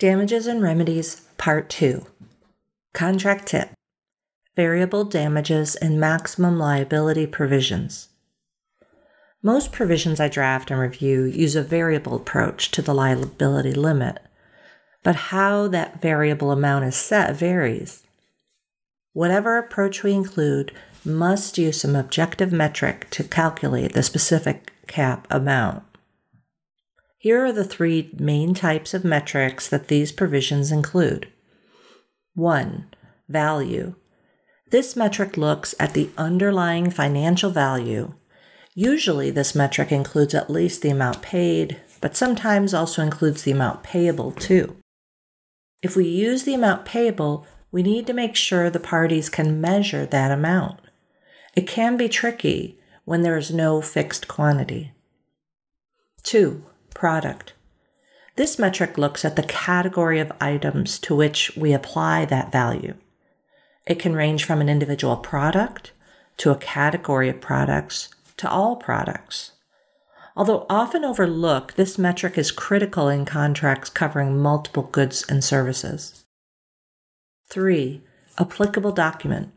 Damages and Remedies, Part 2. Contract Tip Variable Damages and Maximum Liability Provisions. Most provisions I draft and review use a variable approach to the liability limit, but how that variable amount is set varies. Whatever approach we include must use some objective metric to calculate the specific cap amount. Here are the three main types of metrics that these provisions include. 1. Value. This metric looks at the underlying financial value. Usually, this metric includes at least the amount paid, but sometimes also includes the amount payable too. If we use the amount payable, we need to make sure the parties can measure that amount. It can be tricky when there is no fixed quantity. 2 product. This metric looks at the category of items to which we apply that value. It can range from an individual product to a category of products to all products. Although often overlooked, this metric is critical in contracts covering multiple goods and services. 3. Applicable document.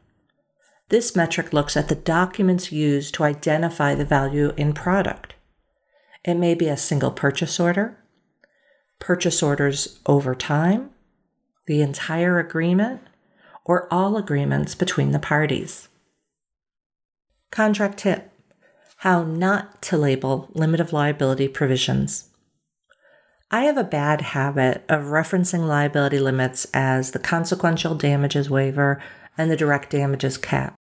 This metric looks at the documents used to identify the value in product. It may be a single purchase order, purchase orders over time, the entire agreement, or all agreements between the parties. Contract tip How not to label limit of liability provisions. I have a bad habit of referencing liability limits as the consequential damages waiver and the direct damages cap.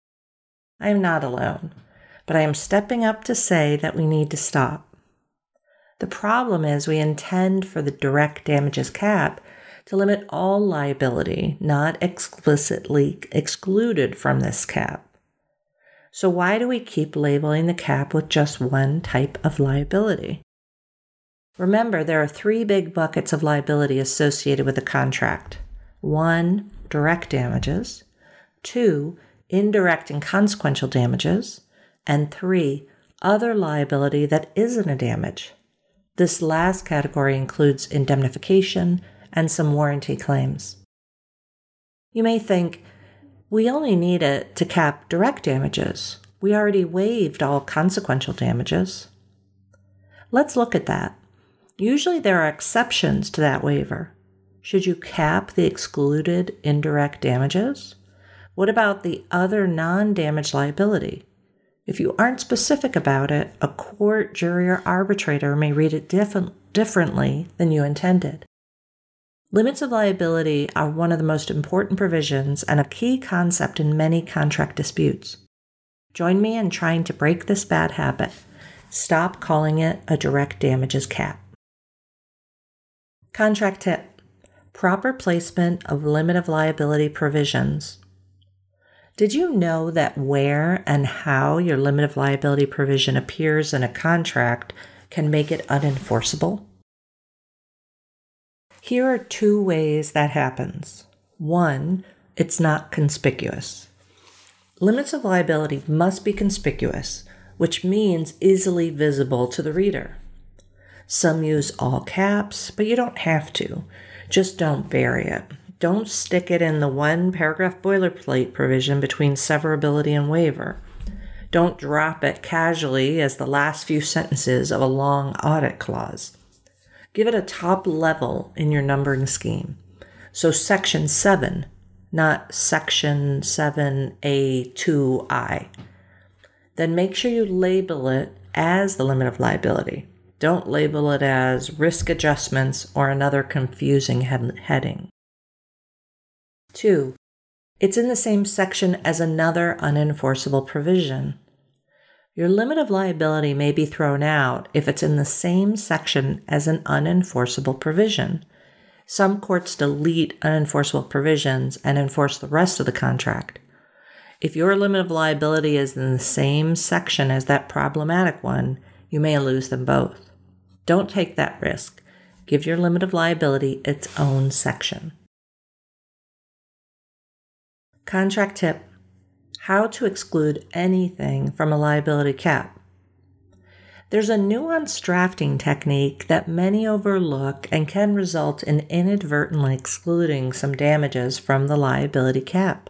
I am not alone, but I am stepping up to say that we need to stop. The problem is we intend for the direct damages cap to limit all liability, not explicitly excluded from this cap. So, why do we keep labeling the cap with just one type of liability? Remember, there are three big buckets of liability associated with a contract one, direct damages, two, indirect and consequential damages, and three, other liability that isn't a damage. This last category includes indemnification and some warranty claims. You may think, we only need it to cap direct damages. We already waived all consequential damages. Let's look at that. Usually there are exceptions to that waiver. Should you cap the excluded indirect damages? What about the other non damage liability? If you aren't specific about it, a court, jury, or arbitrator may read it different, differently than you intended. Limits of liability are one of the most important provisions and a key concept in many contract disputes. Join me in trying to break this bad habit. Stop calling it a direct damages cap. Contract tip Proper placement of limit of liability provisions did you know that where and how your limit of liability provision appears in a contract can make it unenforceable? Here are two ways that happens. One, it's not conspicuous. Limits of liability must be conspicuous, which means easily visible to the reader. Some use all caps, but you don't have to. Just don't bury it. Don't stick it in the one paragraph boilerplate provision between severability and waiver. Don't drop it casually as the last few sentences of a long audit clause. Give it a top level in your numbering scheme. So, section 7, not section 7A2I. Then make sure you label it as the limit of liability. Don't label it as risk adjustments or another confusing heading. Two, it's in the same section as another unenforceable provision. Your limit of liability may be thrown out if it's in the same section as an unenforceable provision. Some courts delete unenforceable provisions and enforce the rest of the contract. If your limit of liability is in the same section as that problematic one, you may lose them both. Don't take that risk. Give your limit of liability its own section. Contract tip How to exclude anything from a liability cap. There's a nuanced drafting technique that many overlook and can result in inadvertently excluding some damages from the liability cap.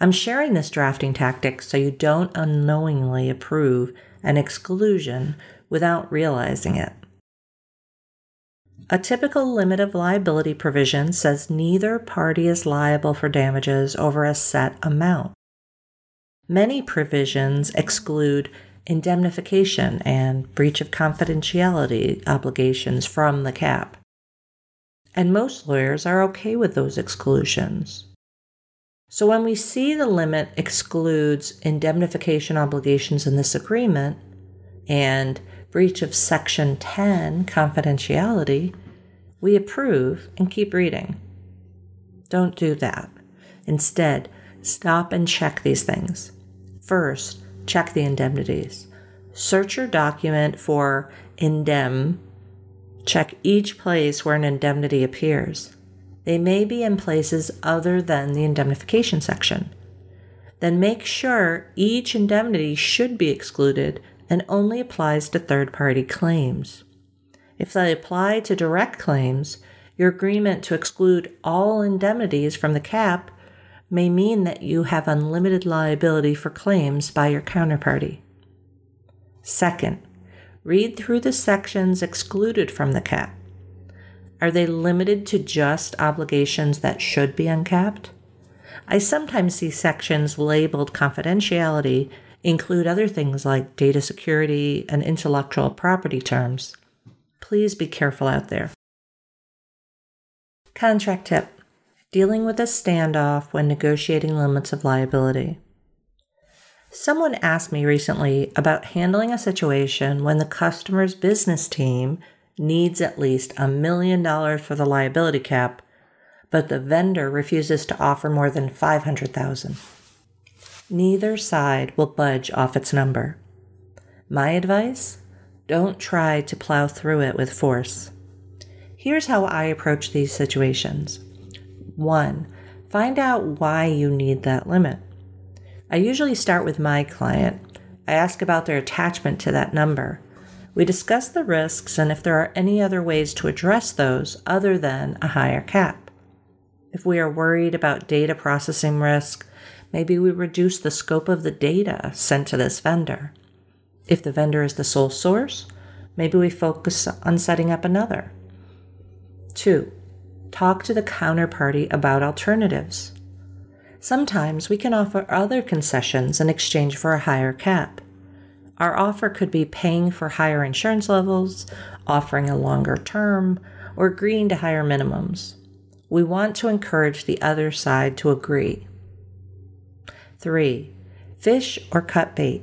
I'm sharing this drafting tactic so you don't unknowingly approve an exclusion without realizing it. A typical limit of liability provision says neither party is liable for damages over a set amount. Many provisions exclude indemnification and breach of confidentiality obligations from the cap. And most lawyers are okay with those exclusions. So when we see the limit excludes indemnification obligations in this agreement and breach of Section 10 confidentiality, we approve and keep reading. Don't do that. Instead, stop and check these things. First, check the indemnities. Search your document for indem. Check each place where an indemnity appears. They may be in places other than the indemnification section. Then make sure each indemnity should be excluded and only applies to third party claims. If they apply to direct claims, your agreement to exclude all indemnities from the cap may mean that you have unlimited liability for claims by your counterparty. Second, read through the sections excluded from the cap. Are they limited to just obligations that should be uncapped? I sometimes see sections labeled confidentiality include other things like data security and intellectual property terms. Please be careful out there. Contract tip dealing with a standoff when negotiating limits of liability. Someone asked me recently about handling a situation when the customer's business team needs at least a million dollars for the liability cap, but the vendor refuses to offer more than 500,000. Neither side will budge off its number. My advice? Don't try to plow through it with force. Here's how I approach these situations. One, find out why you need that limit. I usually start with my client. I ask about their attachment to that number. We discuss the risks and if there are any other ways to address those other than a higher cap. If we are worried about data processing risk, maybe we reduce the scope of the data sent to this vendor. If the vendor is the sole source, maybe we focus on setting up another. Two, talk to the counterparty about alternatives. Sometimes we can offer other concessions in exchange for a higher cap. Our offer could be paying for higher insurance levels, offering a longer term, or agreeing to higher minimums. We want to encourage the other side to agree. 3. Fish or cut bait.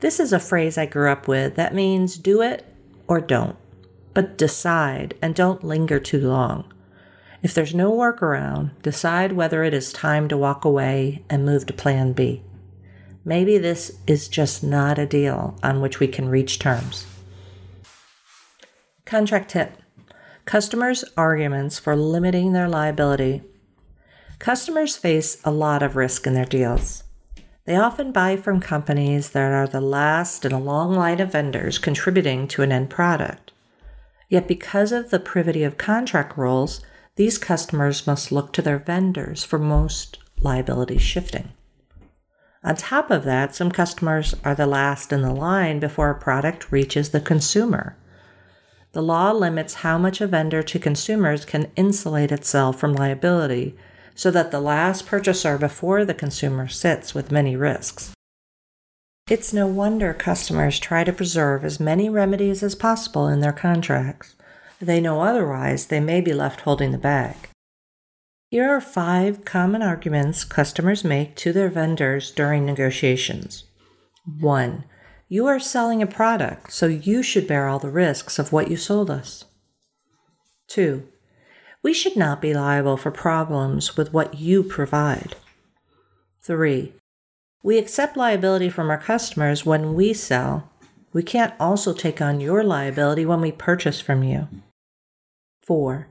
This is a phrase I grew up with that means do it or don't, but decide and don't linger too long. If there's no workaround, decide whether it is time to walk away and move to plan B. Maybe this is just not a deal on which we can reach terms. Contract tip Customers' arguments for limiting their liability. Customers face a lot of risk in their deals. They often buy from companies that are the last in a long line of vendors contributing to an end product. Yet, because of the privity of contract rules, these customers must look to their vendors for most liability shifting. On top of that, some customers are the last in the line before a product reaches the consumer. The law limits how much a vendor to consumers can insulate itself from liability so that the last purchaser before the consumer sits with many risks. It's no wonder customers try to preserve as many remedies as possible in their contracts they know otherwise, they may be left holding the bag. Here are five common arguments customers make to their vendors during negotiations. 1. You are selling a product, so you should bear all the risks of what you sold us. 2. We should not be liable for problems with what you provide. 3. We accept liability from our customers when we sell. We can't also take on your liability when we purchase from you. 4.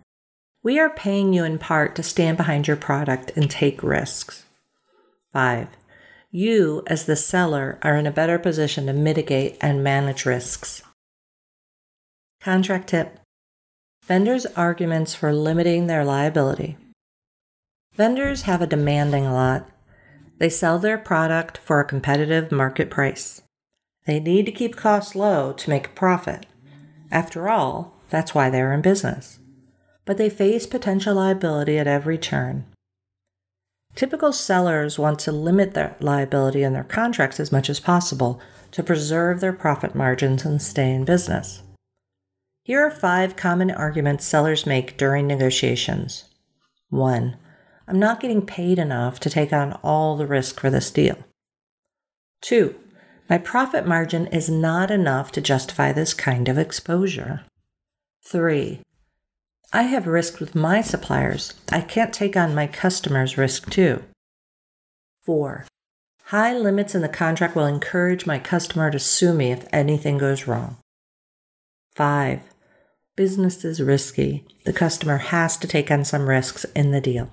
We are paying you in part to stand behind your product and take risks. 5. you, as the seller, are in a better position to mitigate and manage risks. Contract tip Vendors' arguments for limiting their liability. Vendors have a demanding lot. They sell their product for a competitive market price. They need to keep costs low to make a profit. After all, that's why they're in business. But they face potential liability at every turn. Typical sellers want to limit their liability in their contracts as much as possible to preserve their profit margins and stay in business. Here are five common arguments sellers make during negotiations. 1. I'm not getting paid enough to take on all the risk for this deal. 2. My profit margin is not enough to justify this kind of exposure. 3. I have risk with my suppliers. I can't take on my customers' risk too. 4. High limits in the contract will encourage my customer to sue me if anything goes wrong. 5. Business is risky. The customer has to take on some risks in the deal.